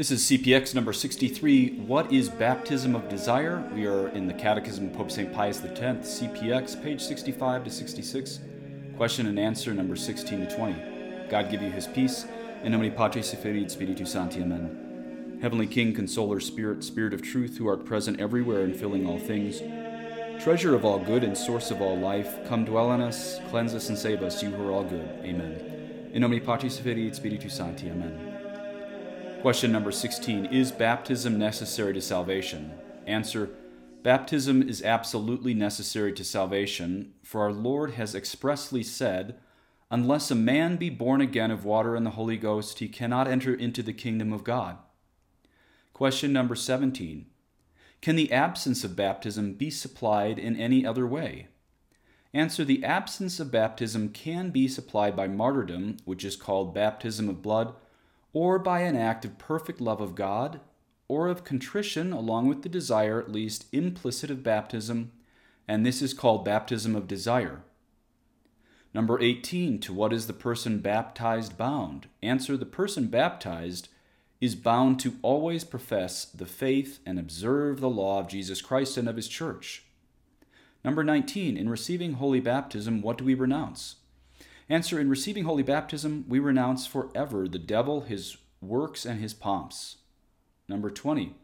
This is CPX number 63. What is baptism of desire? We are in the Catechism of Pope St. Pius X, CPX, page 65 to 66. Question and answer number 16 to 20. God give you his peace. In nomine Patris et et Spiritus Sancti. Amen. Heavenly King, Consoler, Spirit, Spirit of truth, who art present everywhere and filling all things, treasure of all good and source of all life, come dwell in us, cleanse us and save us, you who are all good. Amen. In nomine Patris et et Spiritus Sancti. Amen. Question number 16 Is baptism necessary to salvation? Answer Baptism is absolutely necessary to salvation, for our Lord has expressly said, Unless a man be born again of water and the Holy Ghost, he cannot enter into the kingdom of God. Question number 17 Can the absence of baptism be supplied in any other way? Answer The absence of baptism can be supplied by martyrdom, which is called baptism of blood, or by an act of perfect love of God, or of contrition, along with the desire, at least implicit of baptism, and this is called baptism of desire. Number 18. To what is the person baptized bound? Answer The person baptized is bound to always profess the faith and observe the law of Jesus Christ and of his church. Number 19. In receiving holy baptism, what do we renounce? Answer In receiving holy baptism, we renounce forever the devil, his works, and his pomps. Number 20.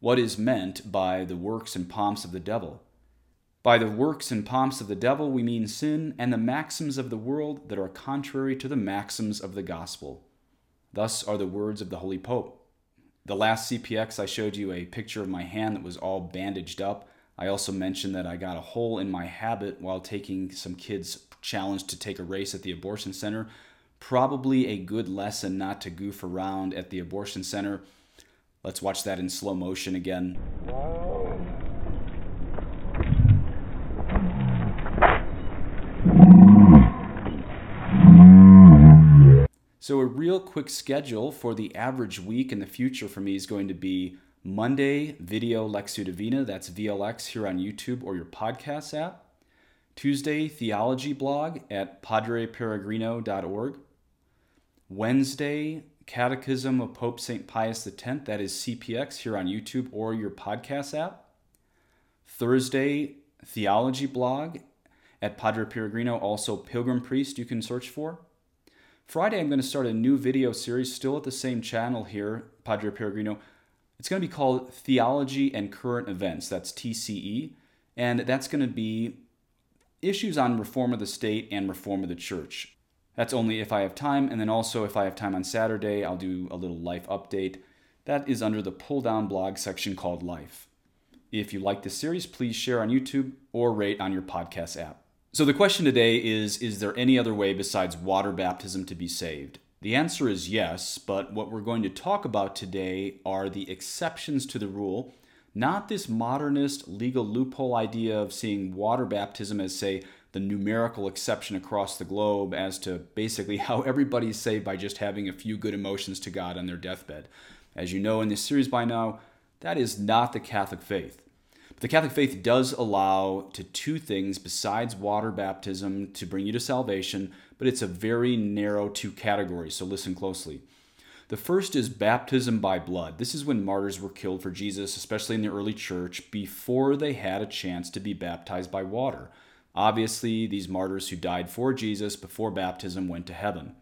What is meant by the works and pomps of the devil? By the works and pomps of the devil, we mean sin and the maxims of the world that are contrary to the maxims of the gospel. Thus are the words of the Holy Pope. The last CPX, I showed you a picture of my hand that was all bandaged up. I also mentioned that I got a hole in my habit while taking some kids' challenge to take a race at the abortion center. Probably a good lesson not to goof around at the abortion center. Let's watch that in slow motion again. So, a real quick schedule for the average week in the future for me is going to be Monday, Video Lectio Divina, that's VLX here on YouTube or your podcast app. Tuesday, Theology blog at padreperegrino.org. Wednesday, Catechism of Pope St. Pius X, that is CPX here on YouTube or your podcast app. Thursday, Theology blog at Padre Peregrino, also Pilgrim Priest, you can search for. Friday, I'm going to start a new video series, still at the same channel here, Padre Peregrino. It's going to be called Theology and Current Events. That's TCE. And that's going to be issues on reform of the state and reform of the church. That's only if I have time. And then also, if I have time on Saturday, I'll do a little life update. That is under the pull down blog section called Life. If you like this series, please share on YouTube or rate on your podcast app. So the question today is Is there any other way besides water baptism to be saved? The answer is yes, but what we're going to talk about today are the exceptions to the rule, not this modernist legal loophole idea of seeing water baptism as, say, the numerical exception across the globe as to basically how everybody's saved by just having a few good emotions to God on their deathbed. As you know in this series by now, that is not the Catholic faith. The Catholic faith does allow to two things besides water baptism to bring you to salvation, but it's a very narrow two categories, so listen closely. The first is baptism by blood. This is when martyrs were killed for Jesus, especially in the early church, before they had a chance to be baptized by water. Obviously, these martyrs who died for Jesus before baptism went to heaven.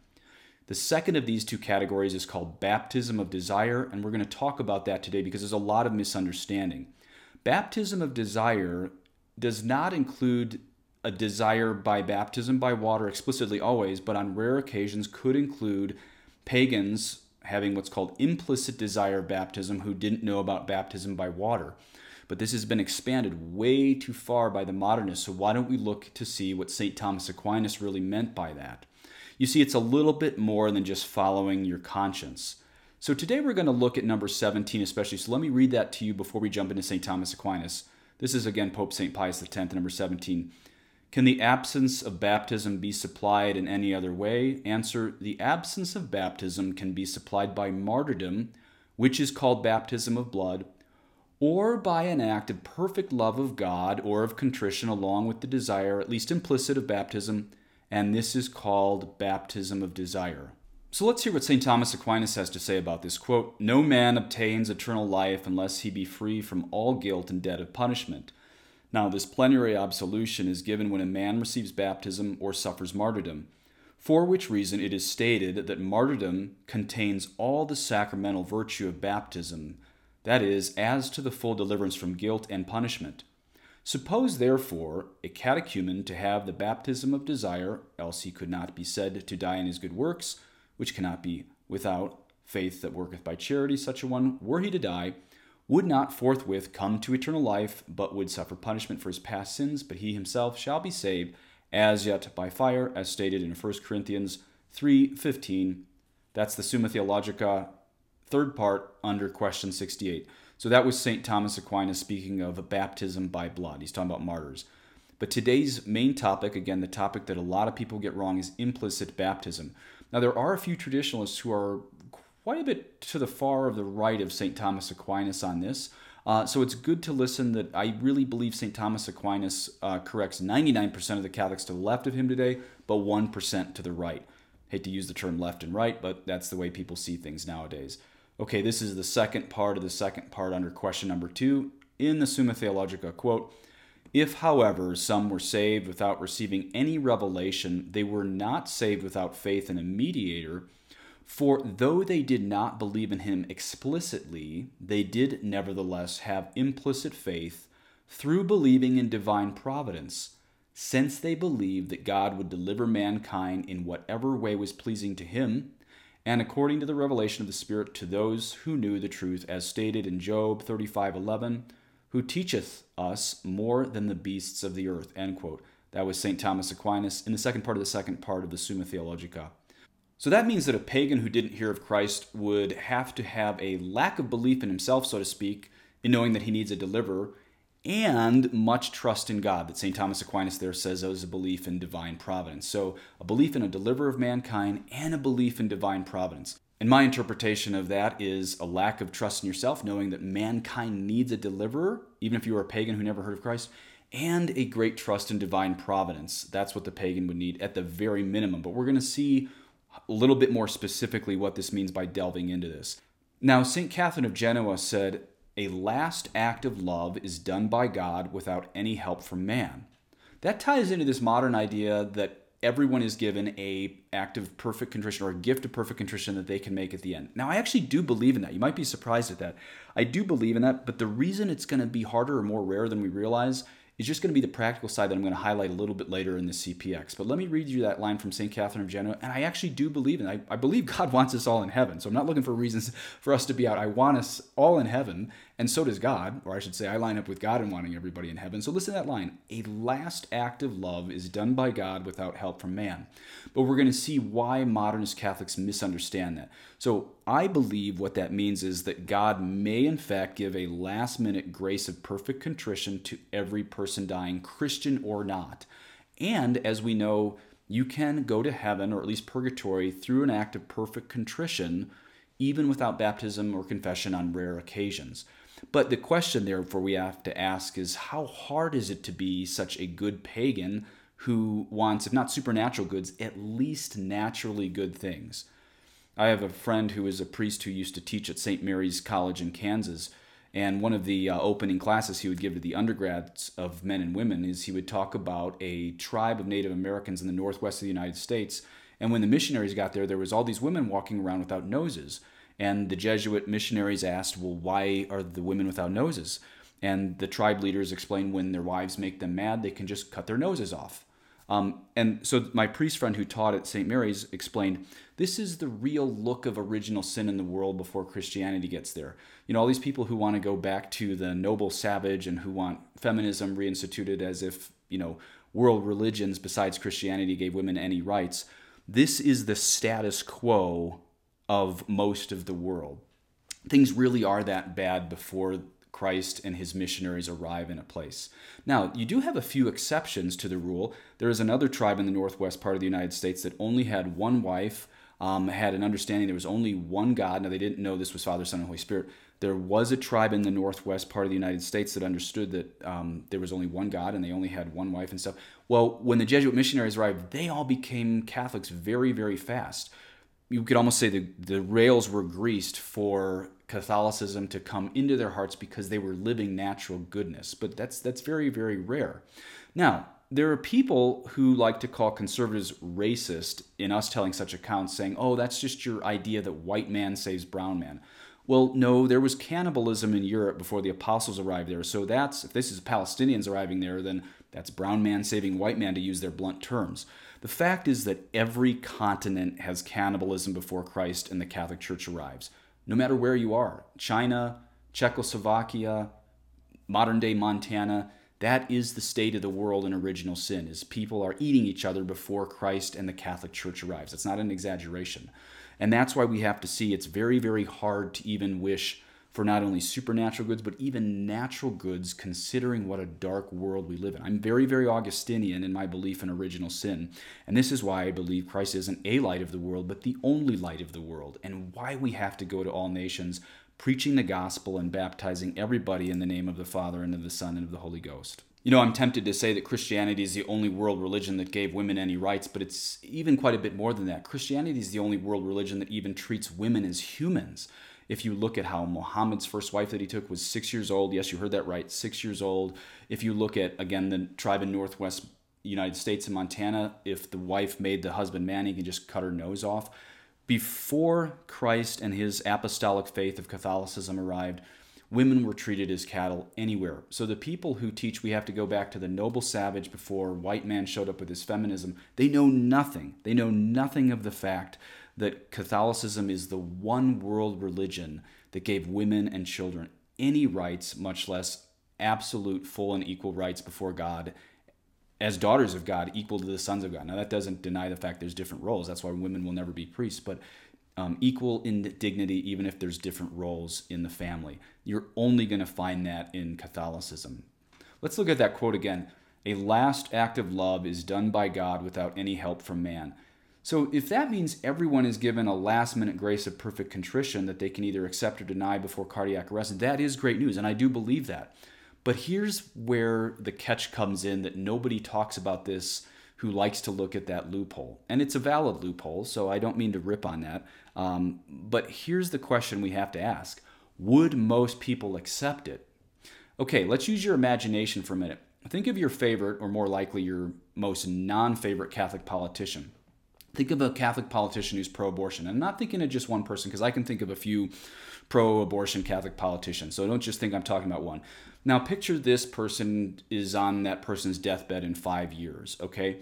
The second of these two categories is called baptism of desire, and we're going to talk about that today because there's a lot of misunderstanding. Baptism of desire does not include a desire by baptism by water explicitly always, but on rare occasions could include pagans having what's called implicit desire baptism who didn't know about baptism by water. But this has been expanded way too far by the modernists, so why don't we look to see what St. Thomas Aquinas really meant by that? You see, it's a little bit more than just following your conscience. So today we're going to look at number 17 especially. So let me read that to you before we jump into St. Thomas Aquinas. This is again Pope St. Pius X, number 17. Can the absence of baptism be supplied in any other way? Answer The absence of baptism can be supplied by martyrdom, which is called baptism of blood, or by an act of perfect love of God or of contrition along with the desire, at least implicit, of baptism, and this is called baptism of desire. So let's hear what St. Thomas Aquinas has to say about this. Quote No man obtains eternal life unless he be free from all guilt and debt of punishment. Now, this plenary absolution is given when a man receives baptism or suffers martyrdom, for which reason it is stated that martyrdom contains all the sacramental virtue of baptism, that is, as to the full deliverance from guilt and punishment. Suppose, therefore, a catechumen to have the baptism of desire, else he could not be said to die in his good works, which cannot be without faith that worketh by charity, such a one, were he to die, would not forthwith come to eternal life, but would suffer punishment for his past sins, but he himself shall be saved as yet by fire, as stated in 1 Corinthians 3.15. That's the Summa Theologica, third part, under question 68. So that was St. Thomas Aquinas speaking of baptism by blood. He's talking about martyrs. But today's main topic, again, the topic that a lot of people get wrong, is implicit baptism. Now, there are a few traditionalists who are quite a bit to the far of the right of St. Thomas Aquinas on this. Uh, so it's good to listen that I really believe St. Thomas Aquinas uh, corrects 99% of the Catholics to the left of him today, but 1% to the right. Hate to use the term left and right, but that's the way people see things nowadays. Okay, this is the second part of the second part under question number two in the Summa Theologica quote. If, however, some were saved without receiving any revelation, they were not saved without faith in a mediator. For though they did not believe in him explicitly, they did nevertheless have implicit faith through believing in divine providence, since they believed that God would deliver mankind in whatever way was pleasing to him, and according to the revelation of the Spirit to those who knew the truth, as stated in Job 35:11, who teacheth us more than the beasts of the earth. End quote. That was St. Thomas Aquinas in the second part of the second part of the Summa Theologica. So that means that a pagan who didn't hear of Christ would have to have a lack of belief in himself, so to speak, in knowing that he needs a deliverer, and much trust in God, that St. Thomas Aquinas there says is a belief in divine providence. So a belief in a deliverer of mankind and a belief in divine providence. And my interpretation of that is a lack of trust in yourself, knowing that mankind needs a deliverer, even if you are a pagan who never heard of Christ, and a great trust in divine providence. That's what the pagan would need at the very minimum. But we're going to see a little bit more specifically what this means by delving into this. Now, St. Catherine of Genoa said, A last act of love is done by God without any help from man. That ties into this modern idea that everyone is given a act of perfect contrition or a gift of perfect contrition that they can make at the end. Now, I actually do believe in that. You might be surprised at that. I do believe in that, but the reason it's going to be harder or more rare than we realize is just going to be the practical side that I'm going to highlight a little bit later in the CPX. But let me read you that line from St. Catherine of Genoa, and I actually do believe in it. I, I believe God wants us all in heaven. So I'm not looking for reasons for us to be out. I want us all in heaven, and so does God, or I should say, I line up with God in wanting everybody in heaven. So listen to that line A last act of love is done by God without help from man. But we're going to see why modernist Catholics misunderstand that. So I believe what that means is that God may, in fact, give a last minute grace of perfect contrition to every person dying, Christian or not. And as we know, you can go to heaven, or at least purgatory, through an act of perfect contrition, even without baptism or confession on rare occasions. But the question, therefore, we have to ask is how hard is it to be such a good pagan who wants, if not supernatural goods, at least naturally good things? I have a friend who is a priest who used to teach at St. Mary's College in Kansas. And one of the uh, opening classes he would give to the undergrads of men and women is he would talk about a tribe of Native Americans in the northwest of the United States. And when the missionaries got there, there was all these women walking around without noses. And the Jesuit missionaries asked, Well, why are the women without noses? And the tribe leaders explained when their wives make them mad, they can just cut their noses off. Um, and so my priest friend who taught at St. Mary's explained this is the real look of original sin in the world before Christianity gets there. You know, all these people who want to go back to the noble savage and who want feminism reinstituted as if, you know, world religions besides Christianity gave women any rights. This is the status quo of most of the world. Things really are that bad before Christ and his missionaries arrive in a place. Now, you do have a few exceptions to the rule. There is another tribe in the northwest part of the United States that only had one wife, um, had an understanding there was only one God. Now, they didn't know this was Father, Son, and Holy Spirit. There was a tribe in the northwest part of the United States that understood that um, there was only one God and they only had one wife and stuff. Well, when the Jesuit missionaries arrived, they all became Catholics very, very fast you could almost say the, the rails were greased for Catholicism to come into their hearts because they were living natural goodness. But that's that's very very rare. Now there are people who like to call conservatives racist in us telling such accounts, saying, "Oh, that's just your idea that white man saves brown man." Well, no, there was cannibalism in Europe before the apostles arrived there. So that's if this is Palestinians arriving there, then that's brown man saving white man to use their blunt terms. The fact is that every continent has cannibalism before Christ and the Catholic Church arrives. No matter where you are, China, Czechoslovakia, modern day Montana, that is the state of the world in original sin is people are eating each other before Christ and the Catholic Church arrives. It's not an exaggeration. And that's why we have to see it's very, very hard to even wish for not only supernatural goods, but even natural goods, considering what a dark world we live in. I'm very, very Augustinian in my belief in original sin. And this is why I believe Christ isn't a light of the world, but the only light of the world, and why we have to go to all nations preaching the gospel and baptizing everybody in the name of the Father and of the Son and of the Holy Ghost. You know, I'm tempted to say that Christianity is the only world religion that gave women any rights, but it's even quite a bit more than that. Christianity is the only world religion that even treats women as humans. If you look at how Muhammad's first wife that he took was six years old, yes, you heard that right, six years old. If you look at, again, the tribe in Northwest United States in Montana, if the wife made the husband man, he can just cut her nose off. Before Christ and his apostolic faith of Catholicism arrived, women were treated as cattle anywhere. So the people who teach we have to go back to the noble savage before white man showed up with his feminism, they know nothing. They know nothing of the fact that Catholicism is the one world religion that gave women and children any rights, much less absolute, full, and equal rights before God as daughters of God, equal to the sons of God. Now, that doesn't deny the fact there's different roles. That's why women will never be priests, but um, equal in dignity, even if there's different roles in the family. You're only going to find that in Catholicism. Let's look at that quote again. A last act of love is done by God without any help from man. So, if that means everyone is given a last minute grace of perfect contrition that they can either accept or deny before cardiac arrest, that is great news, and I do believe that. But here's where the catch comes in that nobody talks about this who likes to look at that loophole. And it's a valid loophole, so I don't mean to rip on that. Um, but here's the question we have to ask Would most people accept it? Okay, let's use your imagination for a minute. Think of your favorite, or more likely your most non favorite Catholic politician think of a Catholic politician who's pro abortion. I'm not thinking of just one person because I can think of a few pro abortion Catholic politicians. So don't just think I'm talking about one. Now, picture this person is on that person's deathbed in five years, okay?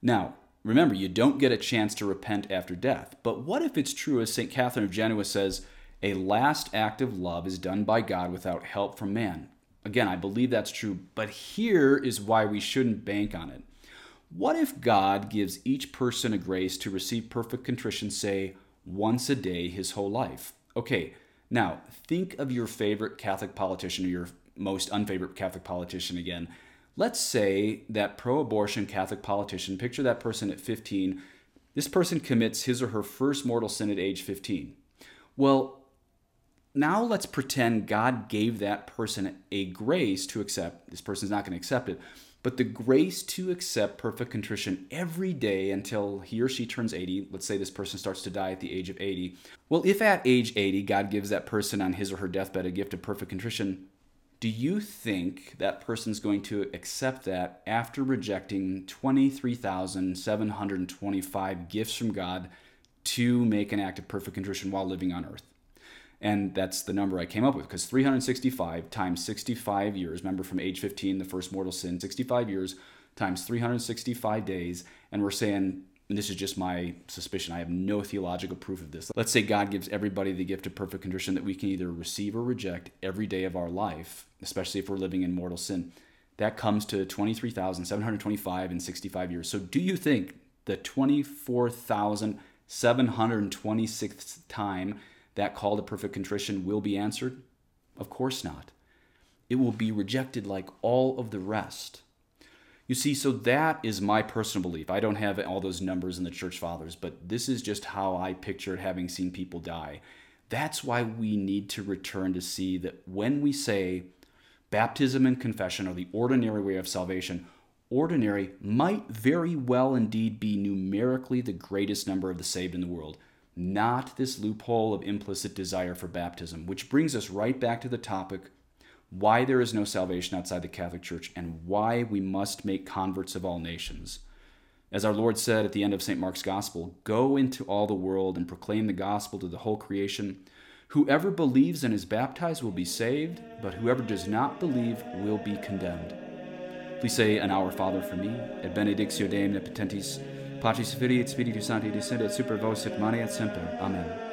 Now, remember, you don't get a chance to repent after death. But what if it's true, as St. Catherine of Genoa says, a last act of love is done by God without help from man? Again, I believe that's true, but here is why we shouldn't bank on it. What if God gives each person a grace to receive perfect contrition, say, once a day his whole life? Okay, now think of your favorite Catholic politician or your most unfavorite Catholic politician again. Let's say that pro abortion Catholic politician, picture that person at 15, this person commits his or her first mortal sin at age 15. Well, now let's pretend God gave that person a grace to accept. This person's not going to accept it, but the grace to accept perfect contrition every day until he or she turns 80. Let's say this person starts to die at the age of 80. Well, if at age 80 God gives that person on his or her deathbed a gift of perfect contrition, do you think that person's going to accept that after rejecting 23,725 gifts from God to make an act of perfect contrition while living on earth? And that's the number I came up with because 365 times 65 years, remember from age 15, the first mortal sin, 65 years times 365 days. And we're saying, and this is just my suspicion, I have no theological proof of this. Let's say God gives everybody the gift of perfect contrition that we can either receive or reject every day of our life, especially if we're living in mortal sin. That comes to 23,725 in 65 years. So do you think the 24,726th time that call to perfect contrition will be answered? Of course not. It will be rejected like all of the rest. You see, so that is my personal belief. I don't have all those numbers in the church fathers, but this is just how I pictured having seen people die. That's why we need to return to see that when we say baptism and confession are the ordinary way of salvation, ordinary might very well indeed be numerically the greatest number of the saved in the world. not this loophole of implicit desire for baptism, which brings us right back to the topic why there is no salvation outside the Catholic Church and why we must make converts of all nations. As our Lord said at the end of St. Mark's Gospel, go into all the world and proclaim the gospel to the whole creation. Whoever believes and is baptized will be saved, but whoever does not believe will be condemned. Please say an Our Father for me, et benedictio Dei omnipotentis, Patris Filii et Spiritus Sancti descendet super vos et manet semper. Amen.